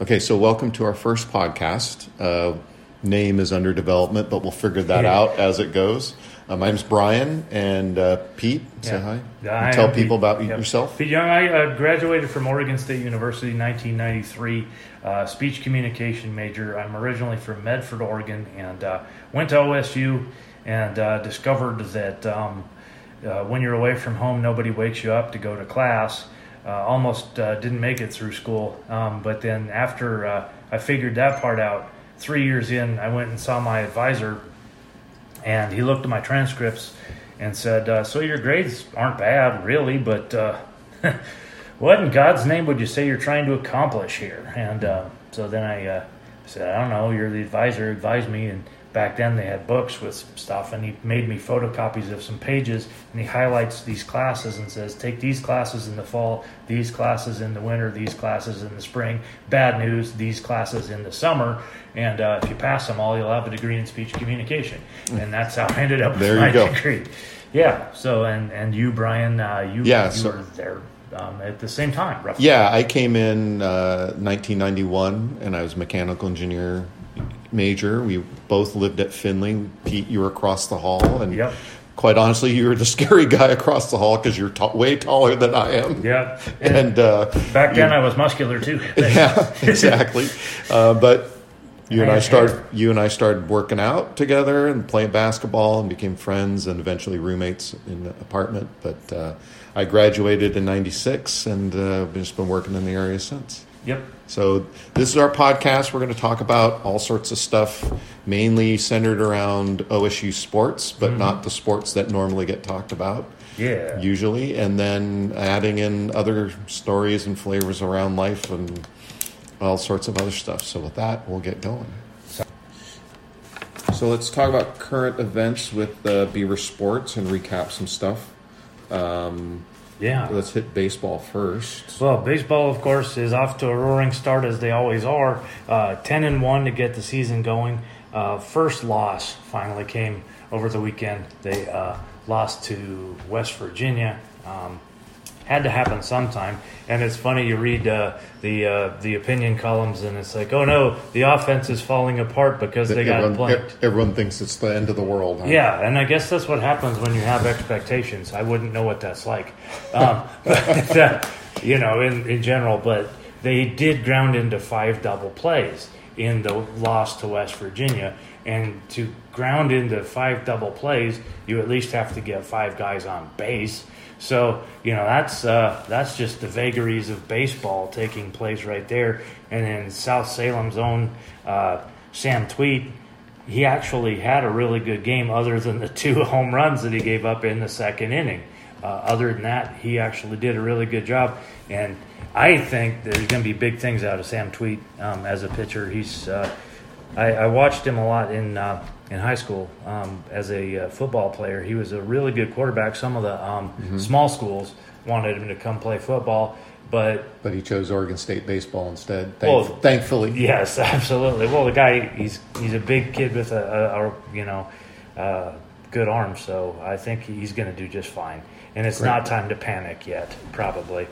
Okay, so welcome to our first podcast. Uh, name is under development, but we'll figure that Yeah. out as it goes. Uh, my name's Brian, and uh, Pete, say Yeah. hi. Tell people Pete. about Yep. yourself. Pete Young, I uh, graduated from Oregon State University in 1993, uh, speech communication major. I'm originally from Medford, Oregon, and uh, went to OSU and uh, discovered that um, uh, when you're away from home, nobody wakes you up to go to class. Uh, almost uh, didn't make it through school, um, but then after uh, I figured that part out, three years in, I went and saw my advisor and he looked at my transcripts and said, "So your grades aren't bad, really, but what in God's name would you say you're trying to accomplish here?" And uh, so then I uh, said, "I don't know. You're the advisor. Advise me." And back then they had books with stuff, and he made me photocopies of some pages, and he highlights these classes and says, "Take these classes in the fall, these classes in the winter, these classes in the spring. Bad news: these classes in the summer." And uh, if you pass them all, you'll have a degree in speech communication, and that's how I ended up There with you my go. degree. Yeah. So and and you, Brian, uh, you Yeah, you so- were there um, at the same time, roughly. Yeah, I came in uh, 1991, and I was mechanical engineer major. We both lived at Finley. Pete, you were across the hall, and Yep. quite honestly, you were the scary guy across the hall because you're ta- way taller than I am. Yeah. And, And uh, back then, I was muscular too. yeah, exactly. Uh, but you and I I started. hair. You and I started working out together and playing basketball and became friends and eventually roommates in the apartment. But uh, I graduated in '96 and uh, I've just been working in the area since. Yep. So this is our podcast. We're going to talk about all sorts of stuff, mainly centered around OSU sports, but not the sports that normally get talked about Yeah. usually, and then adding in other stories and flavors around life and all sorts of other stuff. So with that, we'll get going. So let's talk about current events with uh, Beaver Sports and recap some stuff. Um, yeah. let's hit baseball first. Well, baseball, of course, is off to a roaring start as they always are. Uh, Ten and one to get the season going. Uh, first loss finally came over the weekend. They uh, lost to West Virginia. Um, had to happen sometime, and it's funny. You read uh, the uh, the opinion columns, and it's like, oh no, the offense is falling apart because they got everyone, blanked. everyone thinks it's the end of the world. huh? Yeah, and I guess that's what happens when you have expectations. I wouldn't know what that's like, um, but, uh, you know, in, in general. But they did ground into five double plays in the loss to West Virginia, and to ground into five double plays, you at least have to get five guys on base. So you know that's uh, that's just the vagaries of baseball taking place right there. And in South Salem's own uh, Sam Tweedt he actually had a really good game other than the two home runs that he gave up in the second inning. Uh, other than that, he actually did a really good job. And I think there's going to be big things out of Sam Tweedt um, as a pitcher. He's uh, I, I watched him a lot in uh, in high school um, as a uh, football player. He was a really good quarterback. Some of the um, small schools wanted him to come play football, but But he chose Oregon State baseball instead. Well, thankfully, Yes, absolutely. Well, the guy he's he's a big kid with a, a, a you know uh, good arm, so I think he's going to do just fine. And it's Great. not time to panic yet, probably.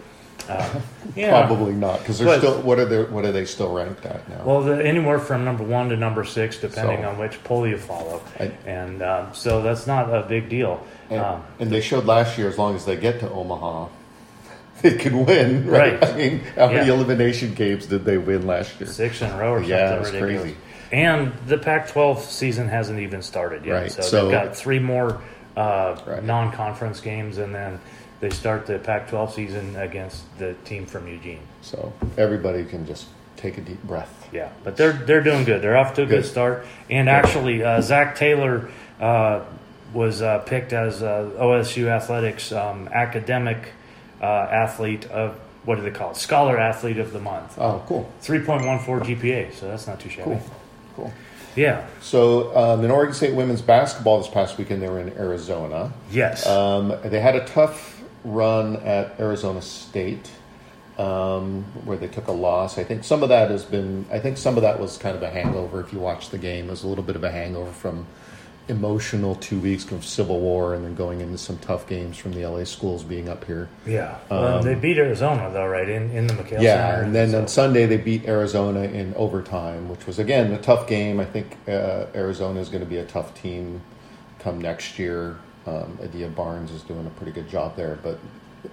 Uh, yeah. probably not because they're But- still. What are they? What are they still ranked at now? Well, the, anywhere from number one to number six, depending So- on which poll you follow, I- and um, so that's not a big deal. And, Um, and they showed last year, as long as they get to Omaha, they can win. Right? Right. I mean, how many elimination games did they win last year? six in a row or Yeah, something ridiculous. crazy. And the Pac-12 season hasn't even started yet, Right, so, so- they've got three more uh, Right. non-conference games, and then they start the Pac-12 season against the team from Eugene. So everybody can just take a deep breath. Yeah, but they're they're doing good. They're off to a good, Good. start. And actually, uh, Zach Taylor uh, was uh, picked as uh, OSU Athletics um, academic uh, athlete of what do they call it? Scholar athlete of the month. Oh, cool, Three point one four GPA, so that's not too shabby. cool, cool. Yeah. So um, in Oregon State women's basketball this past weekend, they were in Arizona. Yes. Um, they had a tough run at Arizona State, um, where they took a loss. I think some of that has been. I think some of that was kind of a hangover. If you watch the game, it was a little bit of a hangover from emotional two weeks of Civil War and then going into some tough games from the LA schools being up here. Yeah, well, they beat Arizona though, right in in the McKale Um, Yeah, Center. and then so- on Sunday they beat Arizona in overtime, which was again a tough game. I think uh, Arizona is going to be a tough team come next year. Um, Adia Barnes is doing a pretty good job there, but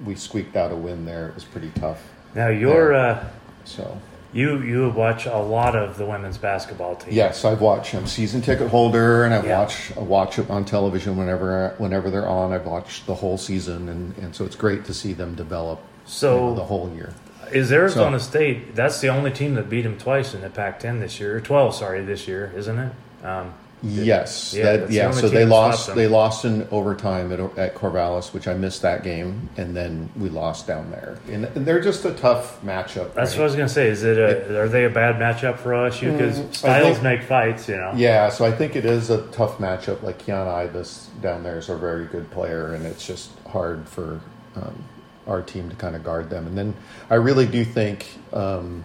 we squeaked out a win there. It was pretty tough. now you're uh, So you you watch a lot of the women's basketball team. yes, I've watched. I'm season ticket holder, and I've Yeah. watched I watch it on television whenever whenever they're on. I've watched the whole season, and, and so it's great to see them develop So- you know, the whole year. Is Arizona State? That's the only team that beat them twice in the Pac-10 this year, or 12, sorry, this year, isn't it? Um, Yes, Yeah, that, the yeah. only So they lost. They lost in overtime at, at Corvallis, which I missed that game, and then we lost down there. And, and they're just a tough matchup. that's right? what I was gonna say. Is it a? Are they a bad matchup for us? Because Mm, styles think- make fights, you know. Yeah, so I think it is a tough matchup. Like Kianna Ibis down there is a very good player, and it's just hard for um, our team to kind of guard them. And then I really do think um,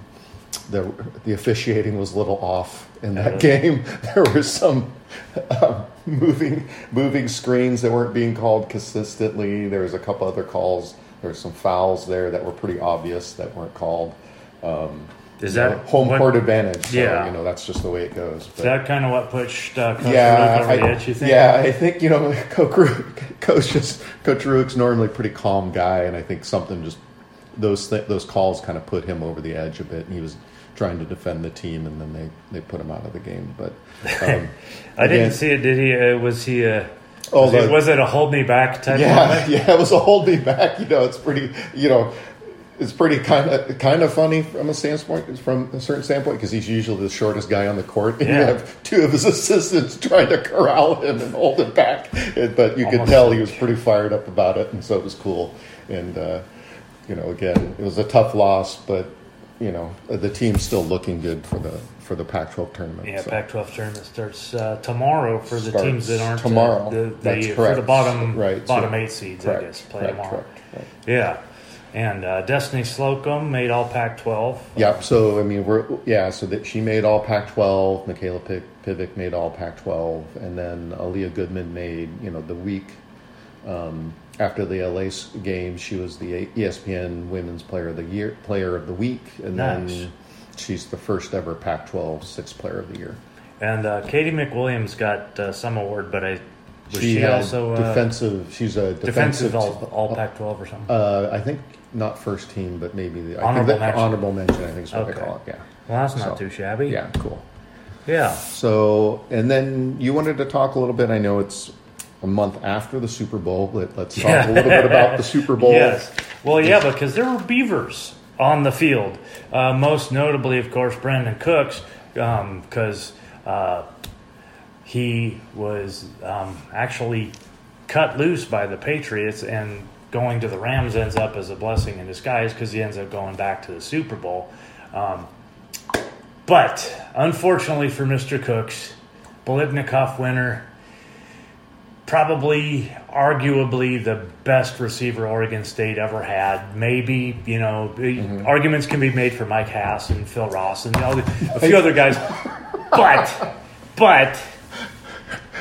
the the officiating was a little off in that game. There were some um, moving moving screens that weren't being called consistently. There was a couple other calls. There were some fouls there that were pretty obvious that weren't called. Is You know, that home what, court advantage? So, Yeah. you know that's just the way it goes. Is that kind of what pushed uh, Coach yeah, Luke over the I, edge? You think? yeah, I think you know, Coach Rueck, Coach just Coach Rueck's normally a pretty calm guy, and I think something just those th- those calls kind of put him over the edge a bit, and he was trying to defend the team, and then they they put him out of the game. But um, I again- didn't see it. Did he? Uh, was he? Uh, Oh, was, it, the- was it a hold me back type yeah, moment? yeah, it was a hold me back. You know, it's pretty, you know. It's pretty kind of kind of funny from a standpoint, from a certain standpoint, because he's usually the shortest guy on the court, and you have two of his assistants trying to corral him and hold him back. But you could Almost tell like- he was pretty fired up about it, and so it was cool. And uh, you know, again, it was a tough loss, but you know, the team's still looking good for the for the Pac-12 tournament. Yeah, so. Pac-12 tournament starts uh, tomorrow for the Starts teams that aren't uh, tomorrow. the, the, That's for the bottom Right, bottom so- eight seeds. correct, I guess play correct, tomorrow. correct. Yeah, and uh, Destiny Slocum made all Pac-12. Yep. So I mean, we're yeah. So that she made all Pac-12. Mikayla Piv- Pivec made all Pac-12, and then Aleah Goodman made you know the week um, after the LA game. She was the ESPN Women's Player of the Year, Player of the Week, and Nice. then she's the first ever Pac-12 Sixth Player of the Year. And uh, Katie McWilliams got uh, some award, but I was she, had also uh, defensive. She's a defensive, defensive. all, all Pac-12 or something. uh, I think not first team, but maybe the I Honorable mention. honorable mention. I think is what Okay. they call it. Yeah. well, that's not so, too shabby. Yeah. Cool. yeah. So, and then you wanted to talk a little bit. I know it's a month after the Super Bowl, let's talk Yeah. a little bit about the Super Bowl. Yes. Well, yeah, because there were beavers on the field. Uh, most notably, of course, Brandin Cooks, because uh, he was um, actually cut loose by the Patriots and going to the Rams ends up as a blessing in disguise because he ends up going back to the Super Bowl. Um, but unfortunately for Mr. Cooks, Biletnikoff winner, probably arguably the best receiver Oregon State ever had. Maybe, you know, mm-hmm. arguments can be made for Mike Hass and Phil Ross and all the, a few other guys. But, but,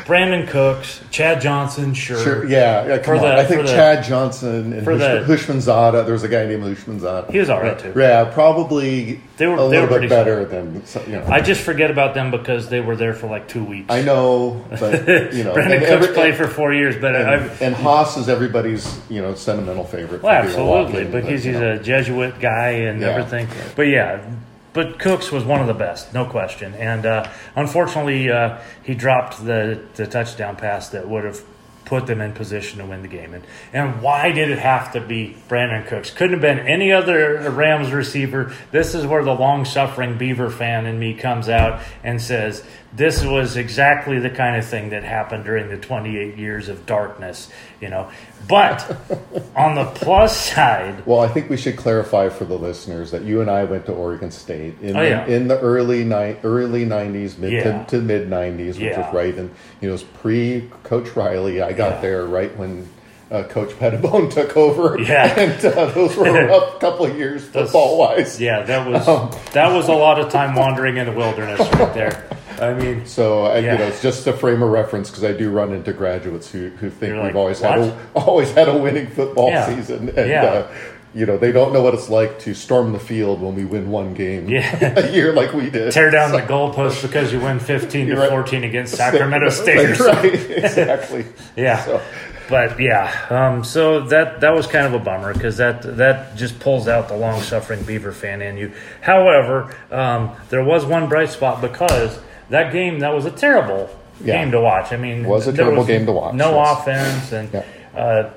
Brandin Cooks, Chad Johnson, sure. Sure. Yeah. yeah come For on. the- I think the- Chad Johnson and for Hush, the- Houshmandzadeh. There was a guy named Houshmandzadeh. He was all right, too. Yeah, probably They were- a little were bit better than you know. I just forget about them because they were there for like two weeks. I know, but you know, Brandin and Cooks every- played for four years, but and, I've, and Hass is everybody's you know sentimental favorite. Well, absolutely, because you he's know. a Jesuit guy and Yeah, everything. But yeah, but Cooks was one of the best, no question. And uh, unfortunately, uh, he dropped the, the touchdown pass that would have put them in position to win the game. And and why did it have to be Brandin Cooks? Couldn't have been any other Rams receiver. This is where the long suffering Beaver fan in me comes out and says this was exactly the kind of thing that happened during the 28 years of darkness, you know. But on the plus side, Well, I think we should clarify for the listeners that you and I went to Oregon State in, Oh, the, yeah. in the early ni- early '90s, mid Yeah. to, to mid '90s, which Yeah. was right, and you know, it was pre Coach Riley. I got there right when uh, Coach Pettibone took over. Yeah. and uh, those were a rough couple of years football wise. Yeah, that was Um, that was a lot of time wandering in the wilderness right there. I mean, So I, Yeah. you know, it's just a frame of reference because I do run into graduates who, who think we've always had a, always had a winning football Yeah. season, and Yeah. uh, you know they don't know what it's like to storm the field when we win one game Yeah. a year like we did. tear down the goalpost because you win 15 to right. 14 against Sacramento State. right? Exactly. Yeah. So- But yeah, um, so that that was kind of a bummer because that that just pulls out the long suffering Beaver fan in you. However, um, there was one bright spot because that game that was a terrible Yeah. game to watch. I mean, Was a terrible game to watch, No yes. offense, and Yeah. uh,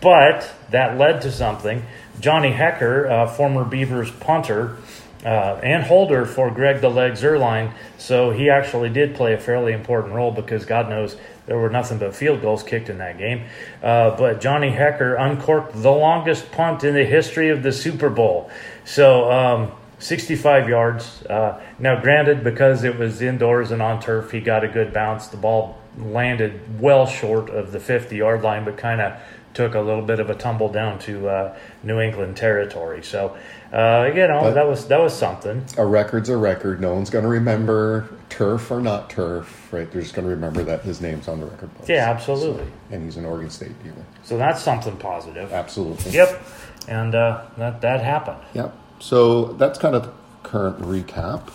but that led to something. Johnny Hekker, uh, former Beavers punter. Uh, and holder for Greg the Leg Zuerlein, so he actually did play a fairly important role because God knows there were nothing but field goals kicked in that game. Uh, but Johnny Hekker uncorked the longest punt in the history of the Super Bowl. So, um, 65 yards. Uh, now, granted, because it was indoors and on turf, he got a good bounce. The ball landed well short of the 50 yard line, but kind of took a little bit of a tumble down to uh, New England territory. So, uh, you know, But- that was that was something. A record's a record. No one's going to remember turf or not turf, right? They're just going to remember that his name's on the record books. Yeah, absolutely. And he's an Oregon State dealer. So that's something positive. Absolutely. Yep, and uh, that that happened. Yep. So that's kind of the current recap,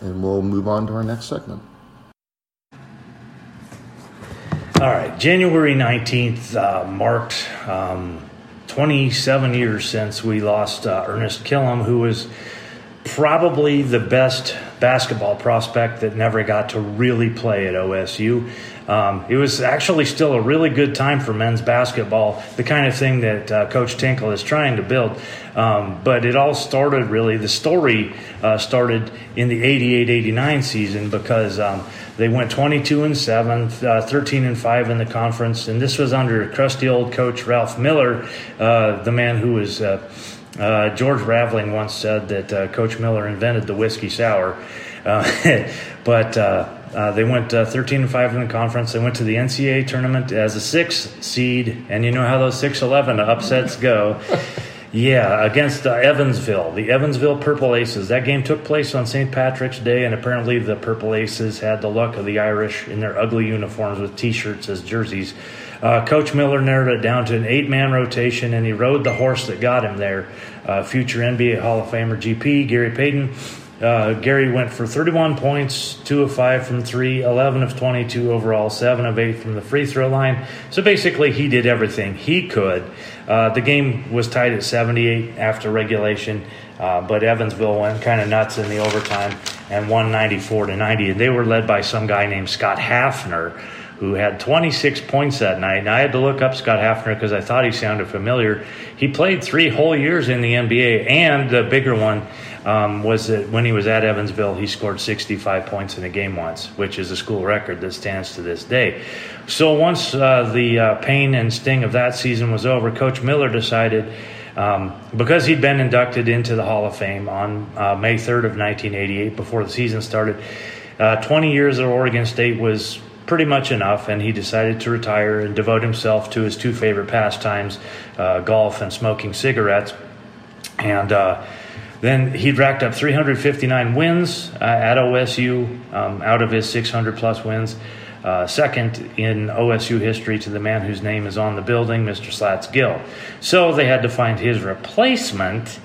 and we'll move on to our next segment. All right, January 19th uh, marked um, 27 years since we lost uh, Ernest Killum, who was probably the best basketball prospect that never got to really play at OSU. Um, it was actually still a really good time for men's basketball, the kind of thing that uh, Coach Tinkle is trying to build. Um, but it all started really, the story uh, started in the 88 89 season because um, they went 22 and 7, uh, 13 and 5 in the conference. And this was under crusty old coach Ralph Miller, uh, the man who was. Uh, uh, George Raveling once said that Coach Miller invented the whiskey sour, but uh, they went uh, 13 and 5 in the conference. They went to the NCAA tournament as a six seed, and you know how those 6 11 upsets go. Yeah, against uh, Evansville, the Evansville Purple Aces. That game took place on St. Patrick's Day, and apparently the Purple Aces had the luck of the Irish in their ugly uniforms with T-shirts as jerseys. Uh, Coach Miller narrowed it down to an eight-man rotation, and he rode the horse that got him there. Uh, future NBA Hall of Famer GP Gary Payton. Uh, Gary went for 31 points, 2 of 5 from 3, 11 of 22 overall, 7 of 8 from the free throw line. So basically, he did everything he could. Uh, the game was tied at 78 after regulation, uh, but Evansville went kind of nuts in the overtime and won 94 to 90. And they were led by some guy named Scott Haffner, who had 26 points that night. And I had to look up Scott Haffner because I thought he sounded familiar. He played three whole years in the NBA, and the bigger one um, was that when he was at Evansville, he scored 65 points in a game once, which is a school record that stands to this day. So once uh, the uh, pain and sting of that season was over, Coach Miller decided. Um, because he'd been inducted into the Hall of Fame on uh, May 3rd of 1988 before the season started, uh, 20 years at Oregon State was pretty much enough, and he decided to retire and devote himself to his two favorite pastimes, uh, golf and smoking cigarettes. And uh, then he'd racked up 359 wins uh, at OSU um, out of his 600 plus wins. Uh, second in OSU history to the man whose name is on the building, Mr. Slats Gill. So they had to find his replacement,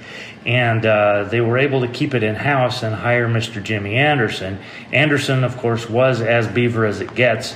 and uh, they were able to keep it in house and hire Mr. Jimmy Anderson. Anderson, of course, was as beaver as it gets.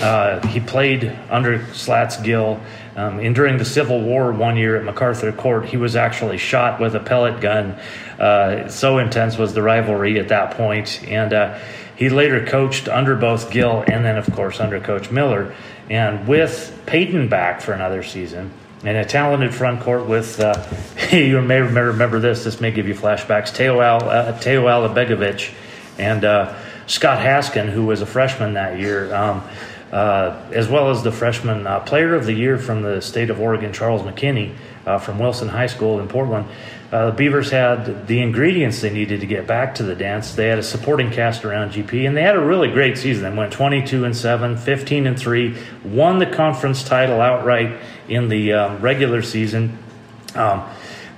Uh, he played under Slats Gill. Um, and during the Civil War one year at MacArthur Court, he was actually shot with a pellet gun. Uh, so intense was the rivalry at that point. And uh, he later coached under both Gill and then, of course, under Coach Miller. And with Payton back for another season, and a talented front court with, uh, you may remember this, this may give you flashbacks, Teo, Al, uh, Teo Alibegovic and uh, Scott Haskin, who was a freshman that year, um, uh, as well as the freshman uh, player of the year from the state of Oregon, Charles McKinney uh, from Wilson High School in Portland. Uh, the Beavers had the ingredients they needed to get back to the dance. They had a supporting cast around GP, and they had a really great season. They went 22 and 7, 15 and 3, won the conference title outright in the um, regular season. Um,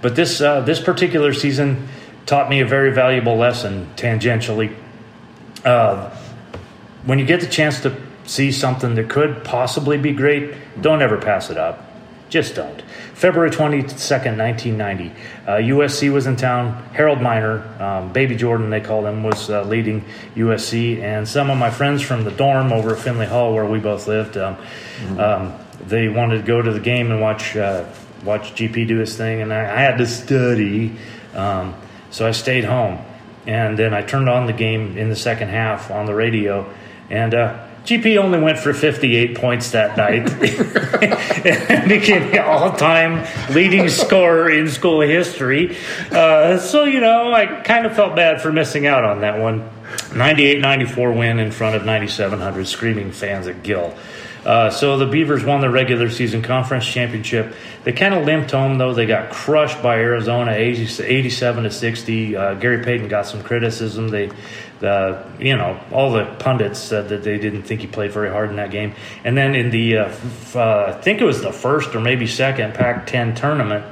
but this uh, this particular season taught me a very valuable lesson tangentially when you get the chance to see something that could possibly be great, don't ever pass it up. Just don't. February 22nd, 1990. Uh, USC was in town. Harold Miner, um, Baby Jordan, they called him, was uh, leading USC. And some of my friends from the dorm over at Finley Hall, where we both lived, um, mm-hmm. um, they wanted to go to the game and watch uh, watch GP do his thing. And I, I had to study. Um, so I stayed home. And then I turned on the game in the second half on the radio. And uh, GP only went for 58 points that night and became the all time leading scorer in school history. Uh, so, you know, I kind of felt bad for missing out on that one. 98 94 win in front of 9,700 screaming fans at Gill. Uh, so the Beavers won the regular season conference championship. They kind of limped home though. They got crushed by Arizona, 80, 87 to 60. Uh, Gary Payton got some criticism. They, the you know, all the pundits said that they didn't think he played very hard in that game. And then in the, uh, uh, I think it was the first or maybe second Pac-10 tournament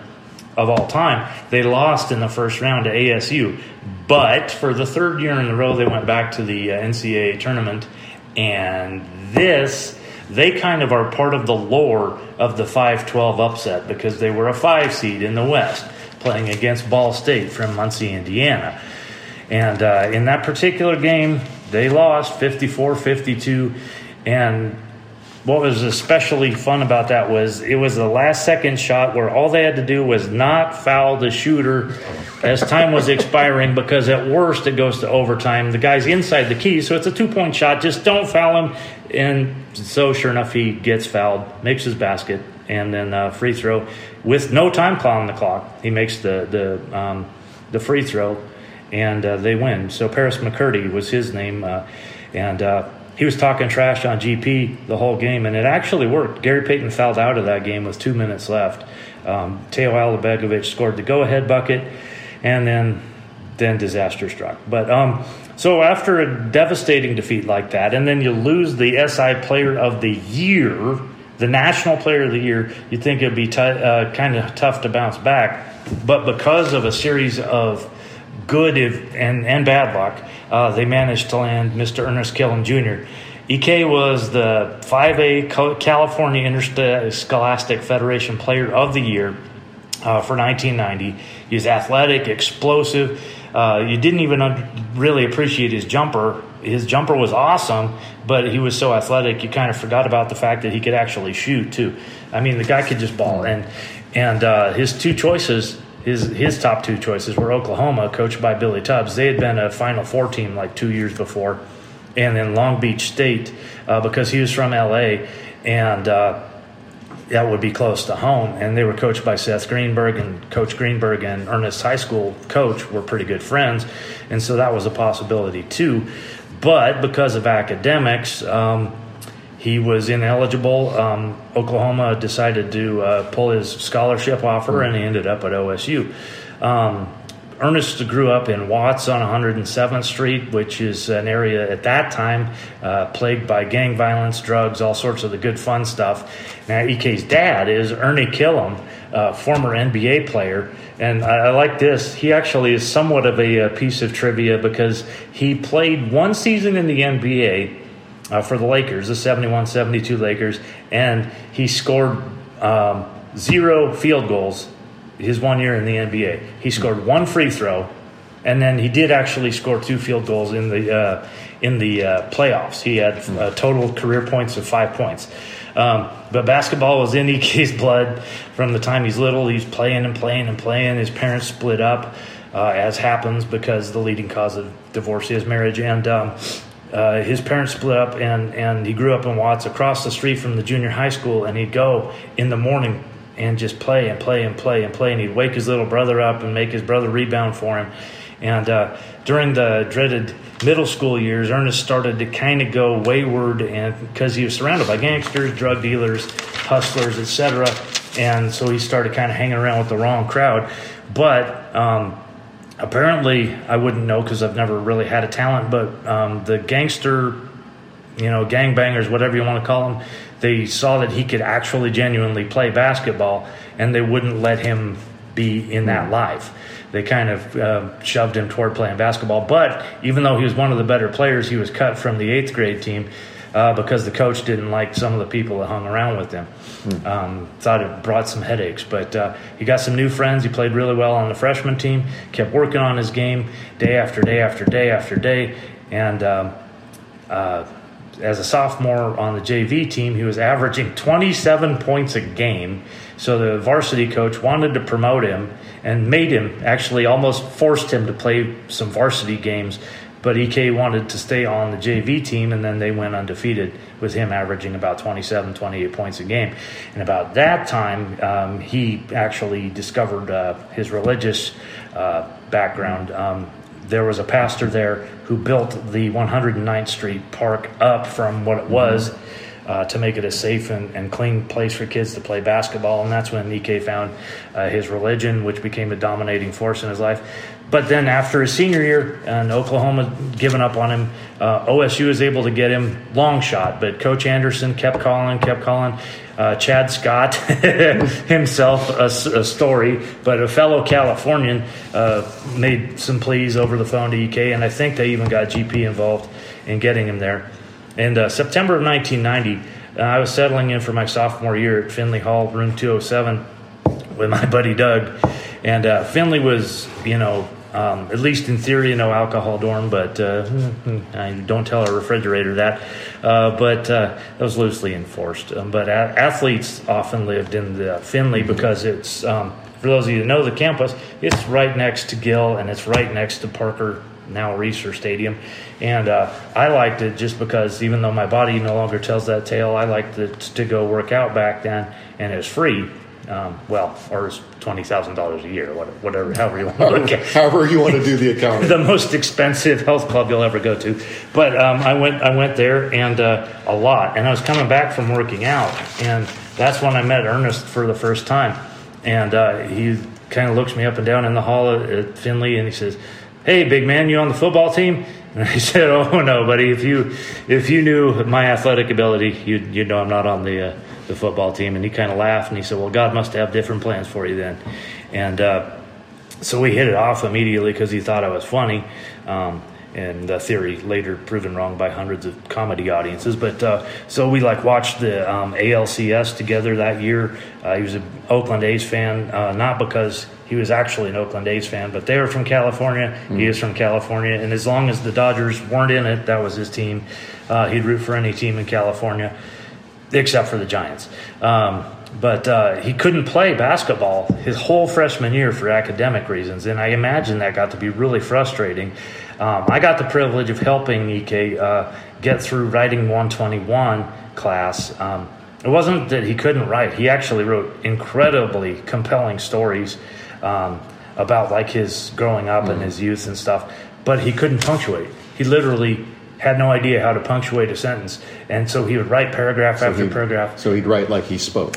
of all time, they lost in the first round to ASU. But for the third year in a row, they went back to the uh, NCAA tournament, and this they kind of are part of the lore of the 5-12 upset because they were a five seed in the West playing against Ball State from Muncie, Indiana. And uh, in that particular game, they lost 54 52. And what was especially fun about that was it was the last second shot where all they had to do was not foul the shooter as time was expiring because at worst it goes to overtime. The guy's inside the key, so it's a two point shot. Just don't foul him. And so, sure enough, he gets fouled, makes his basket, and then uh, free throw with no time on the clock. He makes the the um, the free throw, and uh, they win. So Paris McCurdy was his name, uh, and uh, he was talking trash on GP the whole game, and it actually worked. Gary Payton fouled out of that game with two minutes left. Um, Teo Alibegovic scored the go-ahead bucket, and then then disaster struck. But um, so after a devastating defeat like that, and then you lose the SI Player of the Year, the National Player of the Year, you'd think it'd be t- uh, kind of tough to bounce back. But because of a series of good if, and, and bad luck, uh, they managed to land Mr. Ernest Killum Jr. EK was the 5A California Interscholastic Federation Player of the Year uh, for 1990. He's athletic, explosive. Uh, you didn't even really appreciate his jumper. His jumper was awesome, but he was so athletic, you kind of forgot about the fact that he could actually shoot too. I mean, the guy could just ball, and and uh, his two choices, his his top two choices were Oklahoma, coached by Billy Tubbs. They had been a Final Four team like two years before, and then Long Beach State uh, because he was from LA, and uh, that would be close to home. And they were coached by Seth Greenberg, and Coach Greenberg and Ernest High School coach were pretty good friends, and so that was a possibility too. But because of academics, um, he was ineligible. Um, Oklahoma decided to uh, pull his scholarship offer, and he ended up at OSU. Um, Ernest grew up in Watts on 107th Street, which is an area at that time uh, plagued by gang violence, drugs, all sorts of the good fun stuff. Now, EK's dad is Ernie Killum, uh, former NBA player. And I, I, like this. He actually is somewhat of a, a, piece of trivia because he played one season in the NBA uh, for the Lakers, the 71 72 Lakers, and he scored um, zero field goals his one year in the NBA. He scored one free throw, and then he did actually score two field goals in the uh, in the uh, playoffs. He had uh, total career points of five points. Um, but basketball was in EK's blood from the time he's little. He's playing and playing and playing. His parents split up, uh, as happens because the leading cause of divorce is marriage. And um, uh, his parents split up, and, and he grew up in Watts across the street from the junior high school. And he'd go in the morning and just play and play and play and play. And he'd wake his little brother up and make his brother rebound for him. And uh, during the dreaded middle school years, Ernest started to kind of go wayward, and because he was surrounded by gangsters, drug dealers, hustlers, etc. And so he started kind of hanging around with the wrong crowd. But um, apparently, I wouldn't know because I've never really had a talent. But um, the gangster, you know, gangbangers, whatever you want to call them, they saw that he could actually genuinely play basketball and they wouldn't let him be in that hmm. life. they kind of uh, shoved him toward playing basketball. But even though he was one of the better players, he was cut from the eighth grade team uh, because the coach didn't like some of the people that hung around with him. Hmm. Um, thought it brought some headaches, but uh, he got some new friends. He played really well on the freshman team. Kept working on his game day after day after day after day, and. Um, uh, as a sophomore on the JV team, he was averaging 27 points a game. So the varsity coach wanted to promote him and made him actually almost forced him to play some varsity games. But EK wanted to stay on the JV team, and then they went undefeated with him averaging about 27, 28 points a game. And about that time, um, he actually discovered uh, his religious uh, background. Um, there was a pastor there who built the 109th Street Park up from what it mm-hmm. was uh, to make it a safe and, and, clean place for kids to play basketball. And that's when Ike found uh, his religion, which became a dominating force in his life. But then after his senior year and Oklahoma giving up on him, uh, OSU was able to get him long shot. But Coach Anderson kept calling, kept calling. Uh, Chad Scott himself a, a, story, but a fellow Californian uh, made some pleas over the phone to EK, and I think they even got GP involved in getting him there. In uh, September of 1990, uh, I was settling in for my sophomore year at Finley Hall, room 207, with my buddy Doug. And uh, Finley was, you know, um, at least in theory, no alcohol dorm, but uh, don't tell our refrigerator that. Uh, but uh, that was loosely enforced. Um, but a- athletes often lived in the Finley because it's, um, for those of you who know the campus, it's right next to Gill and it's right next to Parker, now Reser Stadium. And uh, I liked it just because even though my body no longer tells that tale, I liked it to go work out back then and it was free. Um, well, or it's twenty thousand dollars a year, whatever, however you want to look at. however you want to do the accounting. the most expensive health club you'll ever go to. But um, I went, I went there and uh, a lot, and I was coming back from working out, and that's when I met Ernest for the first time, and uh, he kind of looks me up and down in the hall at Finley, and he says, "Hey, big man, you on the football team?" And I said, "Oh no, buddy. If you if you knew my athletic ability, you'd you know I'm not on the." Uh, the football team. And he kind of laughed and he said, Well, God must have different plans for you then. And uh, so we hit it off immediately because he thought I was funny. Um, and the theory later proven wrong by hundreds of comedy audiences. But uh, so we like watched the um, ALCS together that year. Uh, he was an Oakland A's fan, uh, not because he was actually an Oakland A's fan, but they were from California. Mm-hmm. He is from California, and as long as the Dodgers weren't in it, that was his team. Uh, he'd root for any team in California except for the Giants. Um, but uh, he couldn't play basketball his whole freshman year for academic reasons, and I imagine that got to be really frustrating. Um, I got the privilege of helping Ike uh, get through writing 121 class. Um, it wasn't that he couldn't write; he actually wrote incredibly compelling stories um, about like his growing up mm-hmm. and his youth and stuff. But he couldn't punctuate. He literally had no idea how to punctuate a sentence, and so he would write paragraph so after paragraph. So he'd write like he spoke.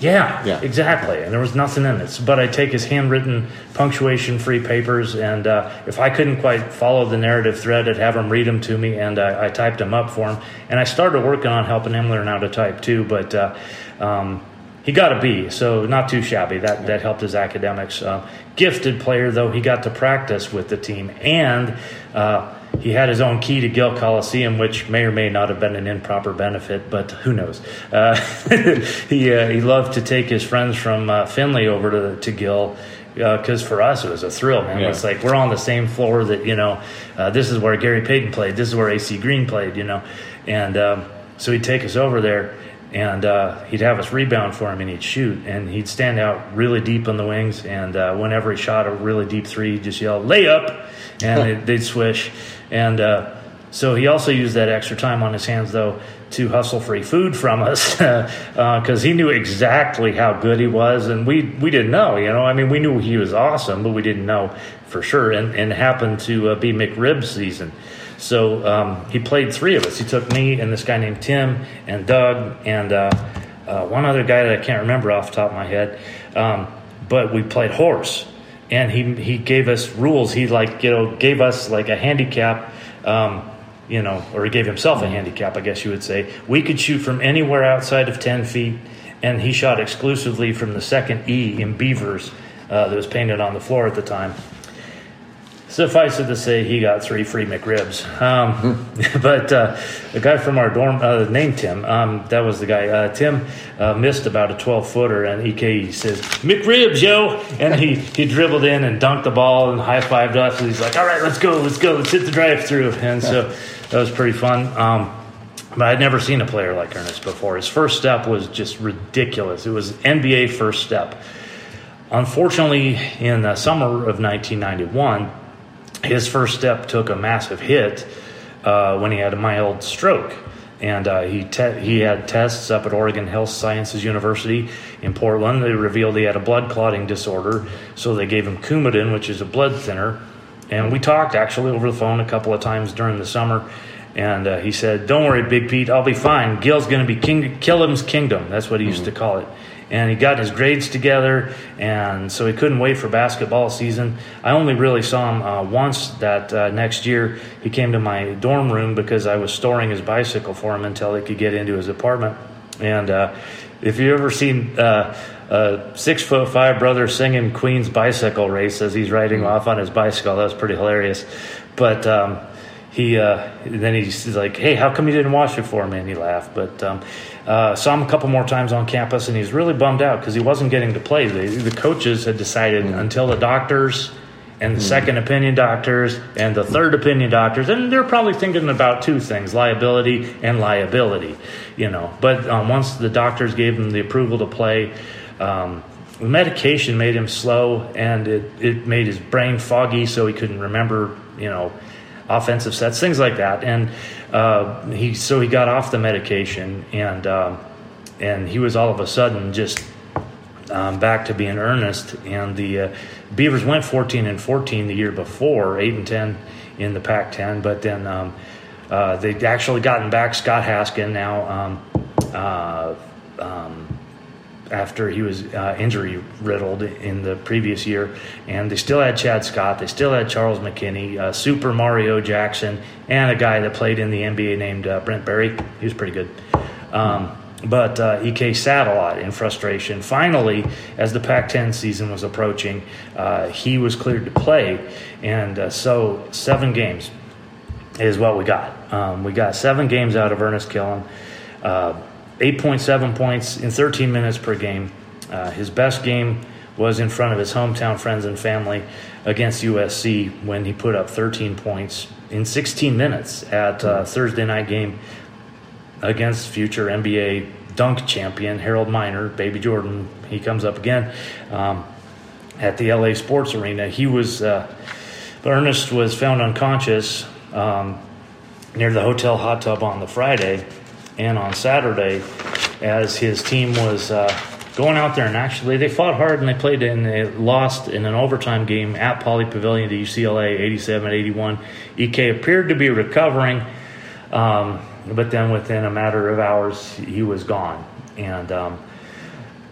Yeah, yeah, exactly. And there was nothing in it. But I'd take his handwritten, punctuation-free papers, and uh, if I couldn't quite follow the narrative thread, I'd have him read them to me, and uh, I typed them up for him. And I started working on helping him learn how to type too. But uh, um, he got a B, so not too shabby. That that helped his academics. Uh, gifted player, though, he got to practice with the team, and uh, he had his own key to Gill Coliseum, which may or may not have been an improper benefit, but who knows? Uh, he uh, he loved to take his friends from uh, Finley over to to Gill because uh, for us it was a thrill, man. Yeah. It's like we're on the same floor that you know. Uh, this is where Gary Payton played. This is where AC Green played. You know, and um, so he'd take us over there and uh, he'd have us rebound for him and he'd shoot and he'd stand out really deep on the wings and uh, whenever he shot a really deep three he'd just yell layup and they'd swish and uh, so he also used that extra time on his hands though to hustle free food from us because uh, he knew exactly how good he was and we we didn't know you know i mean we knew he was awesome but we didn't know for sure and, and happened to uh, be mcrib season so um, he played three of us. He took me and this guy named Tim and Doug and uh, uh, one other guy that I can't remember off the top of my head. Um, but we played horse, and he he gave us rules. He like you know gave us like a handicap. Um, you know, or he gave himself a handicap, I guess you would say. We could shoot from anywhere outside of 10 feet, and he shot exclusively from the second E in Beavers uh, that was painted on the floor at the time. Suffice it to say, he got three free McRibs. Um, but uh, the guy from our dorm, uh, named Tim, um, that was the guy. Uh, Tim uh, missed about a 12 footer, and EK says, McRibs, yo! And he, he dribbled in and dunked the ball and high fived us. And he's like, all right, let's go, let's go, let's hit the drive through. And so that was pretty fun. Um, but I'd never seen a player like Ernest before. His first step was just ridiculous. It was NBA first step. Unfortunately, in the summer of 1991, his first step took a massive hit uh, when he had a mild stroke. And uh, he te- he had tests up at Oregon Health Sciences University in Portland. They revealed he had a blood clotting disorder, so they gave him Coumadin, which is a blood thinner. And we talked actually over the phone a couple of times during the summer. And uh, he said, "Don't worry, Big Pete, I'll be fine. Gill's going to be king- Killum's kingdom. That's what he used mm-hmm. to call it." And he got his grades together, and so he couldn't wait for basketball season. I only really saw him uh, once that uh, next year. He came to my dorm room because I was storing his bicycle for him until he could get into his apartment. And uh, if you ever seen uh, a six foot five brother singing Queen's bicycle race as he's riding mm-hmm. off on his bicycle, that was pretty hilarious. But um, he uh, then he's like, "Hey, how come you didn't wash it for me?" And he laughed. But um, uh, saw him a couple more times on campus, and he's really bummed out because he wasn't getting to play. The, the coaches had decided mm. until the doctors and the mm. second opinion doctors and the third opinion doctors, and they're probably thinking about two things: liability and liability. You know, but um, once the doctors gave him the approval to play. Um, the medication made him slow and it, it made his brain foggy so he couldn't remember you know offensive sets, things like that. And uh, he so he got off the medication, and um, and he was all of a sudden just um, back to being earnest. And the uh, Beavers went 14 and 14 the year before, eight and 10 in the Pac-10, but then. Um, uh, they'd actually gotten back Scott Haskin now. Uh, after he was uh, injury riddled in the previous year. And they still had Chad Scott, they still had Charles McKinney, uh, Super Mario Jackson, and a guy that played in the NBA named uh, Brent Barry. He was pretty good. Um, but uh, EK sat a lot in frustration. Finally, as the Pac 10 season was approaching, uh, he was cleared to play. And uh, so, seven games is what we got. Um, we got seven games out of Ernest Killum. 8.7 points in 13 minutes per game. Uh, his best game was in front of his hometown friends and family against USC when he put up 13 points in 16 minutes at uh, Thursday night game against future NBA dunk champion Harold Miner, Baby Jordan. He comes up again um, at the LA Sports Arena. He was, uh, Ernest was found unconscious um, near the hotel hot tub on the Friday and on Saturday as his team was uh, going out there and actually they fought hard and they played and they lost in an overtime game at Pauley Pavilion to UCLA 87-81. EK appeared to be recovering, um, but then within a matter of hours he was gone. And um,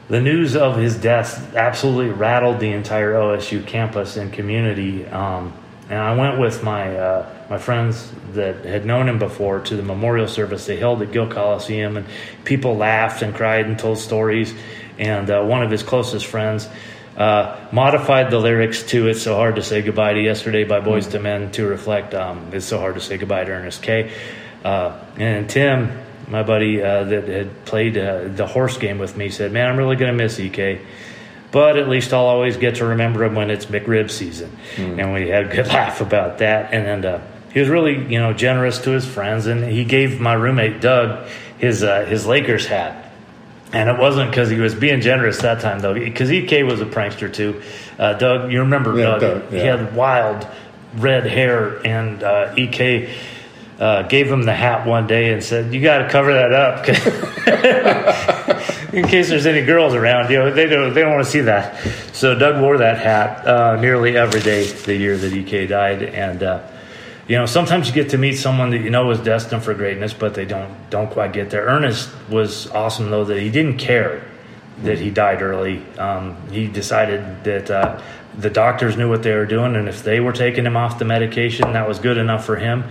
the news of his death absolutely rattled the entire OSU campus and community. Um, and I went with my uh, my friends that had known him before to the memorial service they held at Gill Coliseum, and people laughed and cried and told stories. And uh, one of his closest friends uh, modified the lyrics to "It's so hard to say goodbye to yesterday" by Boyz II Men to reflect um, "It's so hard to say goodbye to Ernest K." Uh, and Tim, my buddy uh, that had played uh, the horse game with me, said, "Man, I'm really to miss EK." But at least I'll always get to remember him when it's McRib season. Mm. And we had a good laugh about that. And then uh, he was really, you know, generous to his friends, and he gave my roommate Doug his uh, his Lakers hat. And it wasn't because he was being generous that time, though, because EK was a prankster too. Uh, Doug, you remember yeah, Doug? Doug yeah. He had wild red hair, and uh, EK uh, gave him the hat one day and said, "You got to cover that up." in case there's any girls around. You know, they don't they don't want to see that. So Doug wore that hat uh, nearly every day the year that EK died, and uh, you know sometimes you get to meet someone that you know is destined for greatness, but they don't don't quite get there. Ernest was awesome though that he didn't care that he died early. Um, he decided that. Uh, the doctors knew what they were doing, and if they were taking him off the medication, that was good enough for him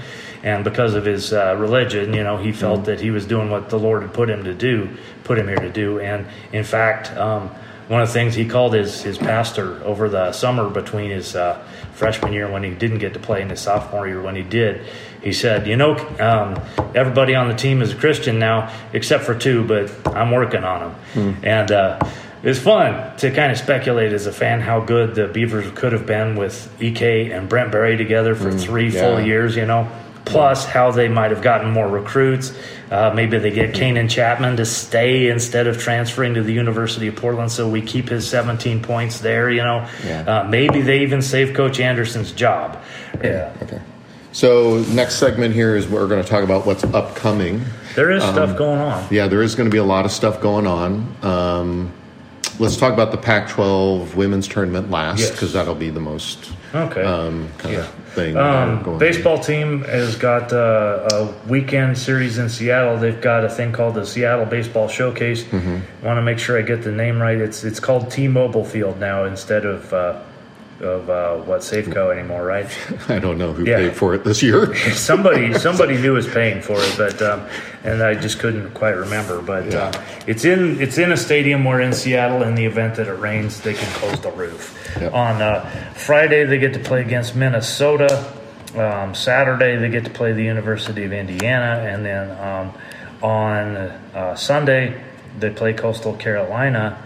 and because of his uh, religion, you know, he felt mm-hmm. that he was doing what the Lord had put him to do, put him here to do. And in fact, um, one of the things he called his his pastor over the summer between his uh, freshman year when he didn't get to play and his sophomore year when he did. He said, "You know, um, everybody on the team is a Christian now, except for two, but I'm working on them." Hmm. And uh, it's fun to kind of speculate as a fan how good the Beavers could have been with Ek and Brent Barry together for three Hmm. yeah. full years. You know. Plus, how they might have gotten more recruits. Uh, maybe they get Kanan Chapman to stay instead of transferring to the University of Portland, so we keep his 17 points there. You know, Yeah. uh, maybe they even save Coach Anderson's job. Yeah, Okay. So next segment here is we're going to talk about what's upcoming. there is Um, stuff going on. Yeah, there is going to be a lot of stuff going on. Um, let's talk about the Pac-12 women's tournament last Yes. because that'll be the most Okay. um, kind of thing. Um, baseball team has got uh, a weekend series in Seattle. They've got a thing called the Seattle Baseball Showcase. Mm-hmm. I want to make sure I get the name right. It's it's called T-Mobile Field now instead of uh, of uh, what Safeco anymore, right? I don't know who Yeah. paid for it this year. somebody somebody knew was paying for it, but um, and I just couldn't quite remember. But Yeah. uh, it's in it's in a stadium where in Seattle, in the event that it rains, they can close the roof. Yep. On uh, Friday, they get to play against Minnesota. Um, Saturday, they get to play the University of Indiana, and then um, on uh, Sunday, they play Coastal Carolina.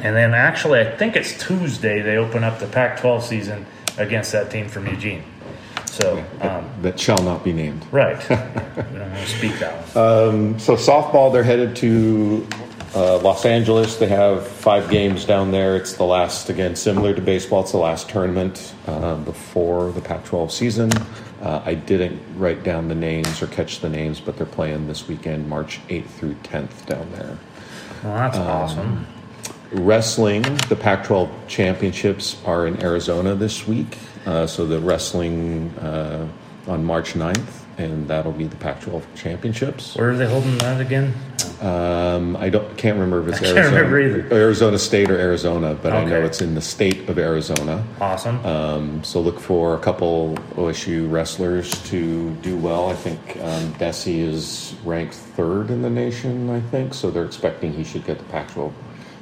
And then actually, I think it's Tuesday they open up the Pac-12 season against that team from Eugene. So. Um, that shall not be named. Right. we don't want to speak that one. So softball, they're headed to uh, Los Angeles. They have five games down there. It's the last, again, similar to baseball. It's the last tournament uh, before the Pac-12 season. Uh, I didn't write down the names or catch the names, but they're playing this weekend, March 8th through 10th down there. well, that's awesome. Wrestling, the Pac-12 championships are in Arizona this week. Uh, so the wrestling uh, on March 9th, and that'll be the Pac-12 championships. Where are they holding that again? Um, I don't can't remember if it's I can't Arizona, remember either. Arizona State or Arizona, but I know it's in the state of Arizona. Awesome. Um, so look for a couple OSU wrestlers to do well. I think um, Dhesi is ranked third in the nation. I think so. They're expecting he should get the Pac-12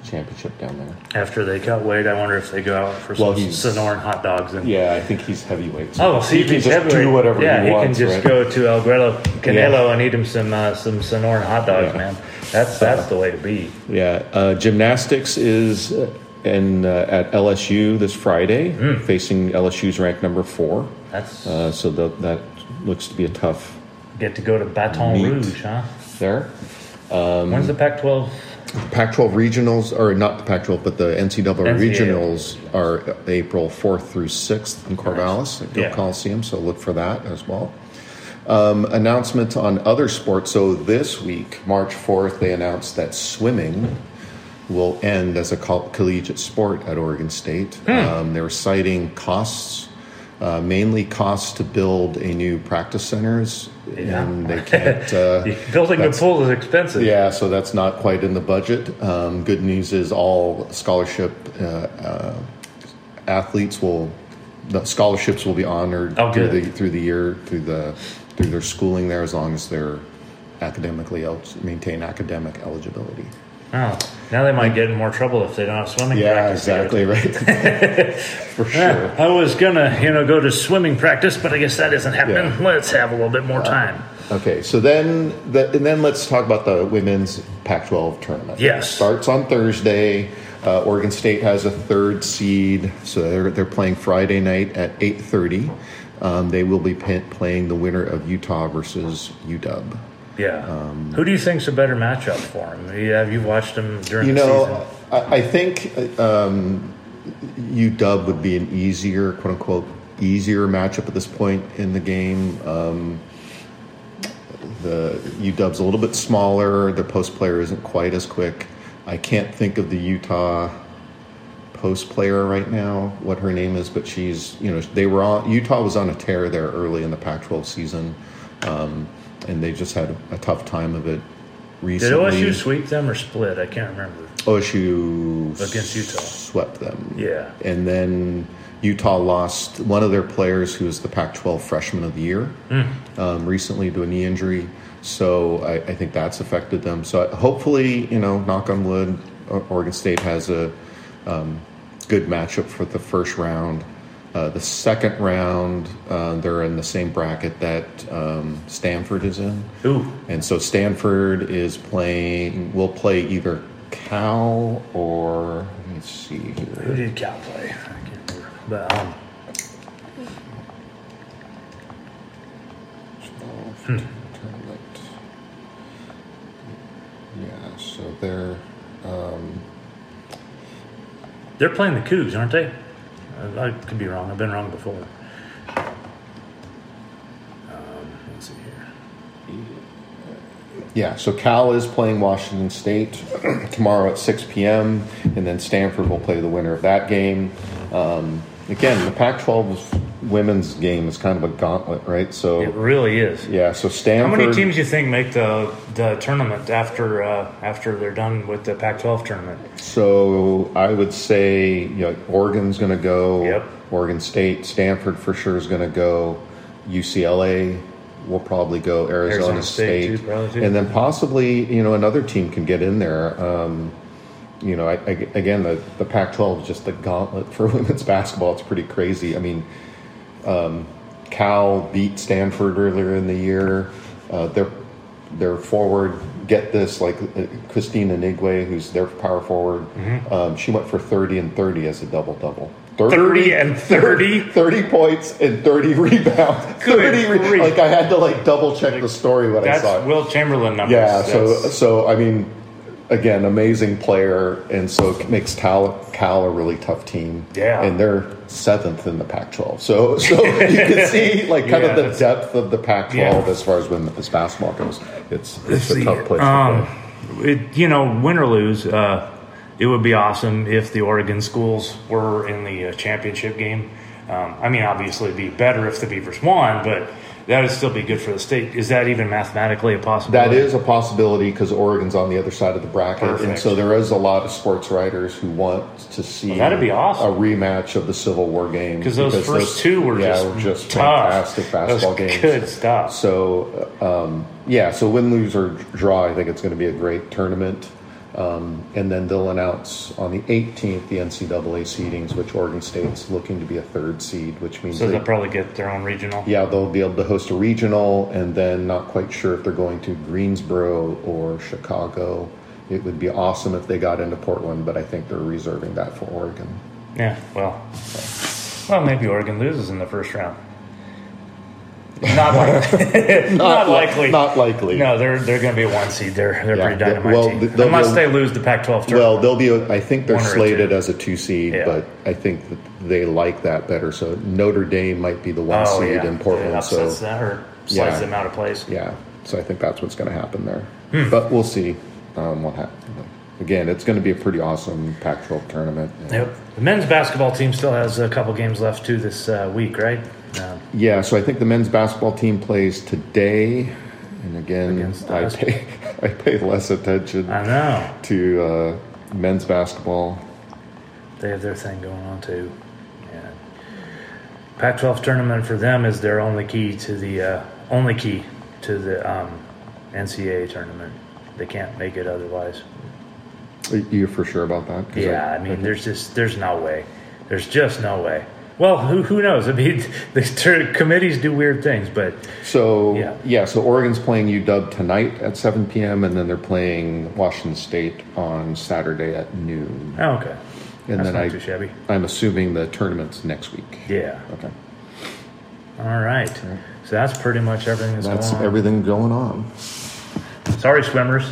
championship down there. After they cut weight, I wonder if they go out for Well, some Sonoran hot dogs. And, Yeah, I think he's heavyweight. Oh, see, he if can he's just heavyweight, do whatever yeah, he, he wants. can just right? go to El Güero Canelo Yeah. and eat him some uh, some Sonoran hot dogs, Yeah. man. That's that's the way to be. Yeah, uh, gymnastics is uh, in uh, at LSU this Friday, Hmm. facing LSU's ranked number four. That's Uh, so the, that looks to be a tough get to go to Baton Neat. Rouge, huh? there. When's the Pac-12? Pac-12 regionals, or not the Pac-12, but the NCAA, NCAA. regionals are April 4th through 6th in Corvallis at Gill Yeah. Coliseum. So look for that as well. Um, announcement on other sports. So this week, March 4th, they announced that swimming will end as a col- collegiate sport at Oregon State. Um, they were citing costs, uh, mainly costs to build a new practice centers, and they can't. Uh, Building a pool is expensive. yeah, so that's not quite in the budget. Um, good news is all scholarship uh, uh, athletes will, the scholarships will be honored Oh, through the through the year through the through their schooling there as long as they're academically el- maintain academic eligibility. Oh, now they might get in more trouble if they don't have swimming Yeah, practice. exactly right. For sure. I was gonna, you know, go to swimming practice, but I guess that isn't happening. Yeah. Let's have a little bit more time. Okay, so then the, and then let's talk about the women's Pac-12 tournament. Yes. starts on Thursday. Uh, Oregon State has a third seed, so they're they're playing Friday night at eight thirty. Um, they will be playing the winner of Utah versus UW. Yeah. Um, Who do you think's a better matchup for him? Have you watched him during You the know, season? I, I think um, UW would be an easier, quote unquote, easier matchup at this point in the game. Um, the UW's a little bit smaller. Their post player isn't quite as quick. I can't think of the Utah post player right now, what her name is, but she's you know they were on Utah was on a tear there early in the Pac-12 season, um, and they just had a tough time of it recently. Did. OSU sweep them or split? I can't remember. OSU Against Utah. swept them. Yeah. and then Utah lost one of their players, who was the Pac-12 Freshman of the Year, Hmm. um, recently to a knee injury. So I, I think that's affected them. So hopefully, you know, knock on wood, Oregon State has a um, good matchup for the first round. Uh, the second round, uh, they're in the same bracket that um, Stanford is in. Ooh, And so Stanford is playing, will play either Cal or, let me see who did Cal play? I can't remember. But um, Tournament. Yeah, so they're, um, they're playing the Cougs, aren't they? I, could be wrong. I've been wrong before. Um, let's see here. yeah, so Cal is playing Washington State tomorrow at 6 p.m., and then Stanford will play the winner of that game. Um, again, the Pac 12 women's game is kind of a gauntlet, right? So, It really is. yeah, so Stanford. How many teams do you think make the the tournament after uh, after they're done with the Pac-12 tournament? So I would say, you know, Oregon's going to go. Yep. Oregon State, Stanford for sure is going to go. UCLA will probably go. Arizona, Arizona State, State, too, too. and then possibly, you know, another team can get in there. Um, you know, I, I, again, the the Pac-12 is just the gauntlet for women's basketball. It's pretty crazy. I mean, um, Cal beat Stanford earlier in the year. Uh, their their forward, get this, like uh, Kristine Anigwe, who's their power forward. Mm-hmm. Um, she went for thirty and thirty as a double double. 30 and 30? 30 points and 30 rebounds. Good 30 re- like I had to like double check the story when I saw That's it. Wilt Chamberlain numbers. Yeah, so That's- so I mean, again, amazing player, and so it makes Cal Cal a really tough team. Yeah. and they're seventh in the Pac-12. So so you can see like kind Yeah, of the depth of the Pac-12 Yeah. as far as when this basketball goes. It's it's a tough place um, to play. it, you know, win or lose, uh, it would be awesome if the Oregon schools were in the uh, championship game. Um, I mean, obviously, it'd be better if the Beavers won, but that would still be good for the state. Is that even mathematically a possibility? That is a possibility because Oregon's on the other side of the bracket, and so there is a lot of sports writers who want to see Well, that'd be awesome. a rematch of the Civil War games 'Cause those first two were yeah, just were just tough. fantastic basketball games. Good stuff. So, um, yeah, so win, lose, or draw, I think it's going to be a great tournament. Um, and then they'll announce on the 18th the NCAA seedings, which Oregon State's looking to be a third seed, which means So they, they'll probably get their own regional. yeah, they'll be able to host a regional, and then not quite sure if they're going to Greensboro or Chicago. It would be awesome if they got into Portland, but I think they're reserving that for Oregon. Yeah, well, well, maybe Oregon loses in the first round. Not likely. not, li- likely. Not likely. No, they're they're going to be a one seed. They're they're Yeah, pretty dynamite well, team. they'll Unless be- they lose the Pac-12 tournament. Well, they'll be. A, I think they're One or a slated as a two seed, Yeah. but I think that they like that better. So Notre Dame might be the one oh seed yeah, in Portland. It So upsets that or slides Yeah. them out of place. yeah, so I think that's what's going to happen there. Hmm. But we'll see um, what happens. Again, it's going to be a pretty awesome Pac-12 tournament. Yep. The men's basketball team still has a couple games left too this uh, week, right? Yeah, so I think the men's basketball team plays today, and again, I pay I pay less attention I know to uh, men's basketball. they have their thing going on too. Yeah. Pac-12 tournament for them is their only key to the uh, only key to the um, NCAA tournament. They can't make it otherwise. Are you for sure about that? Yeah, I mean, there's just there's no way. There's just no way. Well, who who knows? I mean, the tur- committees do weird things, but So Yeah. yeah. so Oregon's playing UW tonight at 7 p.m. and then they're playing Washington State on Saturday at noon. oh, okay, And that's then not I, too shabby. I'm assuming the tournament's next week. Yeah. Okay, All right. So that's pretty much everything that's, that's going on. everything going on. Sorry, swimmers.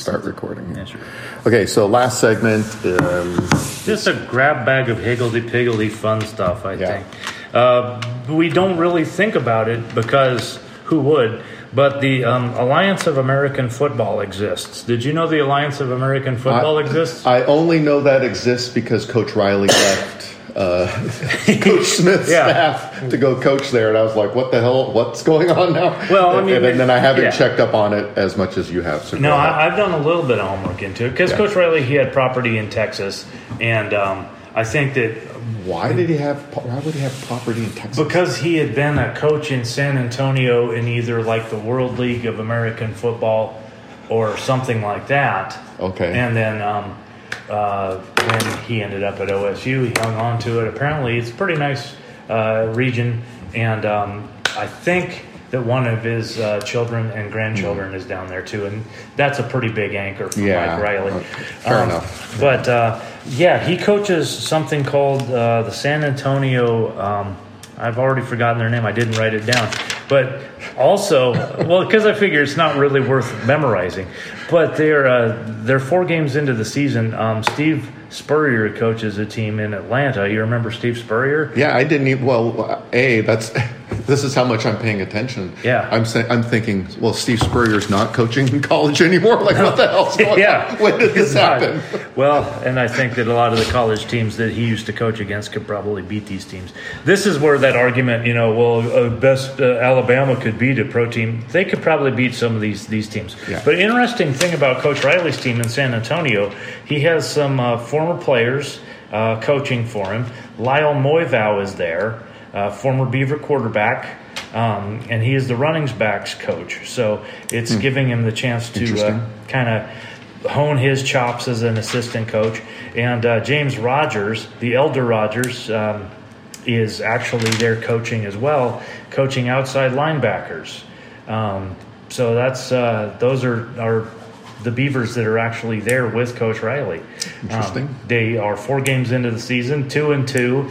Start recording. Yeah, sure. Okay, so last segment. Um, Just a grab bag of higgledy piggledy fun stuff, I Yeah. think. Uh, we don't really think about it because who would? But the um, Alliance of American Football exists. Did you know the Alliance of American Football I- exists? I only know that exists because Coach Riley left uh, Coach Smith's Yeah. staff to go coach there, and I was like, "What the hell? What's going on now?" Well, I and, mean, and then I haven't yeah. checked up on it as much as you have. So No. I, I've done a little bit of homework into it because Yeah. Coach Riley he had property in Texas, and um, I think that why did he have? Why would he have property in Texas? because he had been a coach in San Antonio in either like the World League of American Football or something like that. Okay. And then um, uh, when he ended up at OSU. He hung on to it. Apparently, it's a pretty nice uh, region, and um, I think that one of his uh, children and grandchildren is down there too, and that's a pretty big anchor for Yeah. Mike Riley. Okay. Fair enough. But uh, yeah, he coaches something called uh, the San Antonio. Um, I've already forgotten their name. I didn't write it down. But also, well, because I figure it's not really worth memorizing. But they're uh, they're four games into the season. Um, Steve Spurrier coaches a team in Atlanta. You remember Steve Spurrier? Yeah, I didn't even. Well, a that's this is how much I'm paying attention. Yeah. I'm saying I'm thinking. Well, Steve Spurrier's not coaching in college anymore. Like, what the hell's going yeah. on? When did this happen? Well, and I think that a lot of the college teams that he used to coach against could probably beat these teams. This is where that argument, you know, well, uh, best uh, Alabama could beat a pro team. They could probably beat some of these these teams. Yeah. But interesting thing about Coach Riley's team in San Antonio, he has some uh, former players uh, coaching for him. Lyle Moevao is there, uh, former Beaver quarterback. Um, and he is the running backs coach, so it's giving him the chance to uh, kind of hone his chops as an assistant coach. And uh, James Rodgers, the elder Rodgers, um, is actually there coaching as well, coaching outside linebackers. Um, so that's uh, those are are the Beavers that are actually there with Coach Riley. Interesting. Um, they are four games into the season, two and two.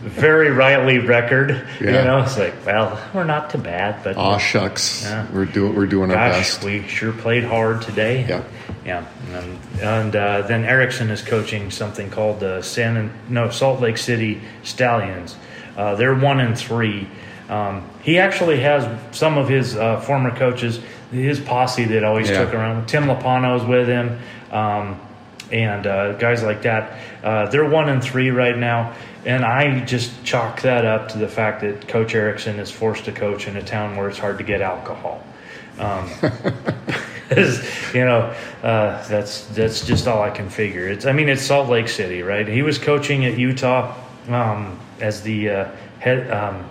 Very Riley record. You know, it's like, well, we're not too bad, but Aw, shucks. Yeah. We're doing we're doing our best. we sure played hard today. Yeah. yeah. And, and uh, then Erickson is coaching something called the San no Salt Lake City Stallions. Uh, they're one and three. Um, he actually has some of his uh, former coaches, his posse that always Yeah. took around. Tim Lappano's with him, um, and uh, guys like that. Uh, they're one and three right now, and I just chalk that up to the fact that Coach Erickson is forced to coach in a town where it's hard to get alcohol. Um, you know, uh, that's that's just all I can figure. It's I mean it's Salt Lake City, right? He was coaching at Utah um, as the uh, head um,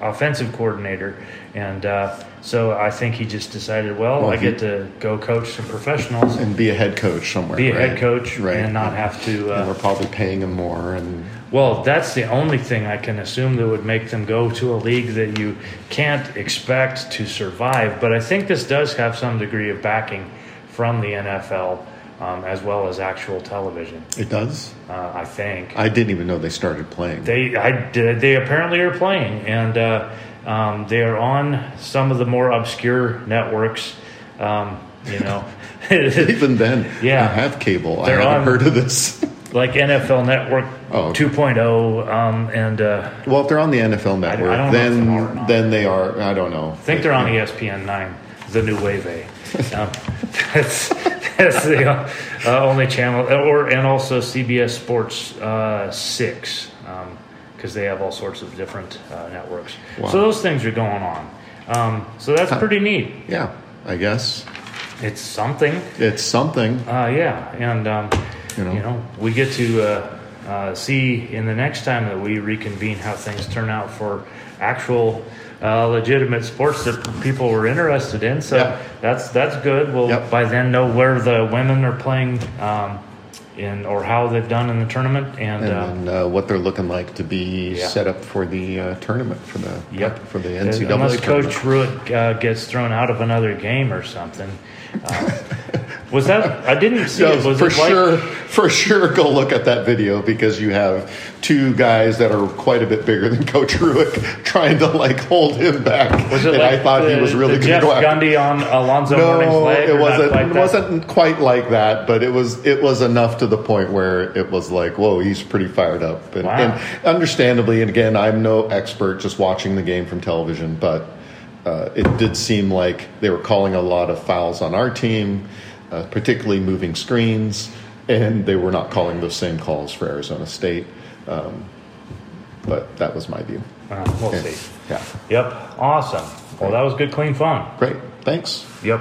offensive coordinator, and uh, so I think he just decided, well, Well, I get to go coach some professionals, and be a head coach somewhere. be a right? head coach, right? and not have to. Uh, we're probably paying him more, and well, that's the only thing I can assume that would make them go to a league that you can't expect to survive. But I think this does have some degree of backing from the NFL um, as well as actual television. it does. Uh, I think I didn't even know they started playing. they I did, they apparently are playing, and uh, um, they are on some of the more obscure networks. Um, you know, even then, Yeah. I have cable. They're I haven't on- heard of this. like NFL Network Oh, okay. 2.0, um, and uh, well, if they're on the NFL network, I if then they are then they are. I don't know. I think they're on E ESPN nine, the new wave. Um, that's that's the uh, uh, only channel, or and also CBS Sports uh, six, because they have all sorts of different uh, networks. Wow. So those things are going on. Um, so that's pretty neat. Yeah, I guess It's something. it's something. Uh, yeah, and um, You you, know. know. we get to uh, uh, see in the next time that we reconvene how things turn out for actual uh, legitimate sports that people were interested in. So that's that's good. We'll Yep. by then know where the women are playing um, in or how they've done in the tournament, and, uh, and then, uh, what they're looking like to be Yeah. set up for the uh, tournament for the Yep. for the uh, NCAA unless tournament. Coach Rueck uh, gets thrown out of another game or something. Was that I didn't see No, it? Was for it sure, for sure, go look at that video because you have two guys that are quite a bit bigger than Coach Rueck trying to like hold him back. Was it and like I thought the, he was really the going to Jeff go. Gundy on Alonzo Mourning's No, leg? it wasn't. quite It wasn't quite like that, but it was. It was enough to the point where it was like, "Whoa, he's pretty fired up." And, Wow. and understandably, and again, I'm no expert, just watching the game from television, but uh, it did seem like they were calling a lot of fouls on our team, uh, particularly moving screens, and they were not calling those same calls for Arizona State. Um, but that was my view. Uh, we'll Yeah. see. Yeah. Yep. Awesome. Well, that was good, clean fun. Great. Thanks. Yep.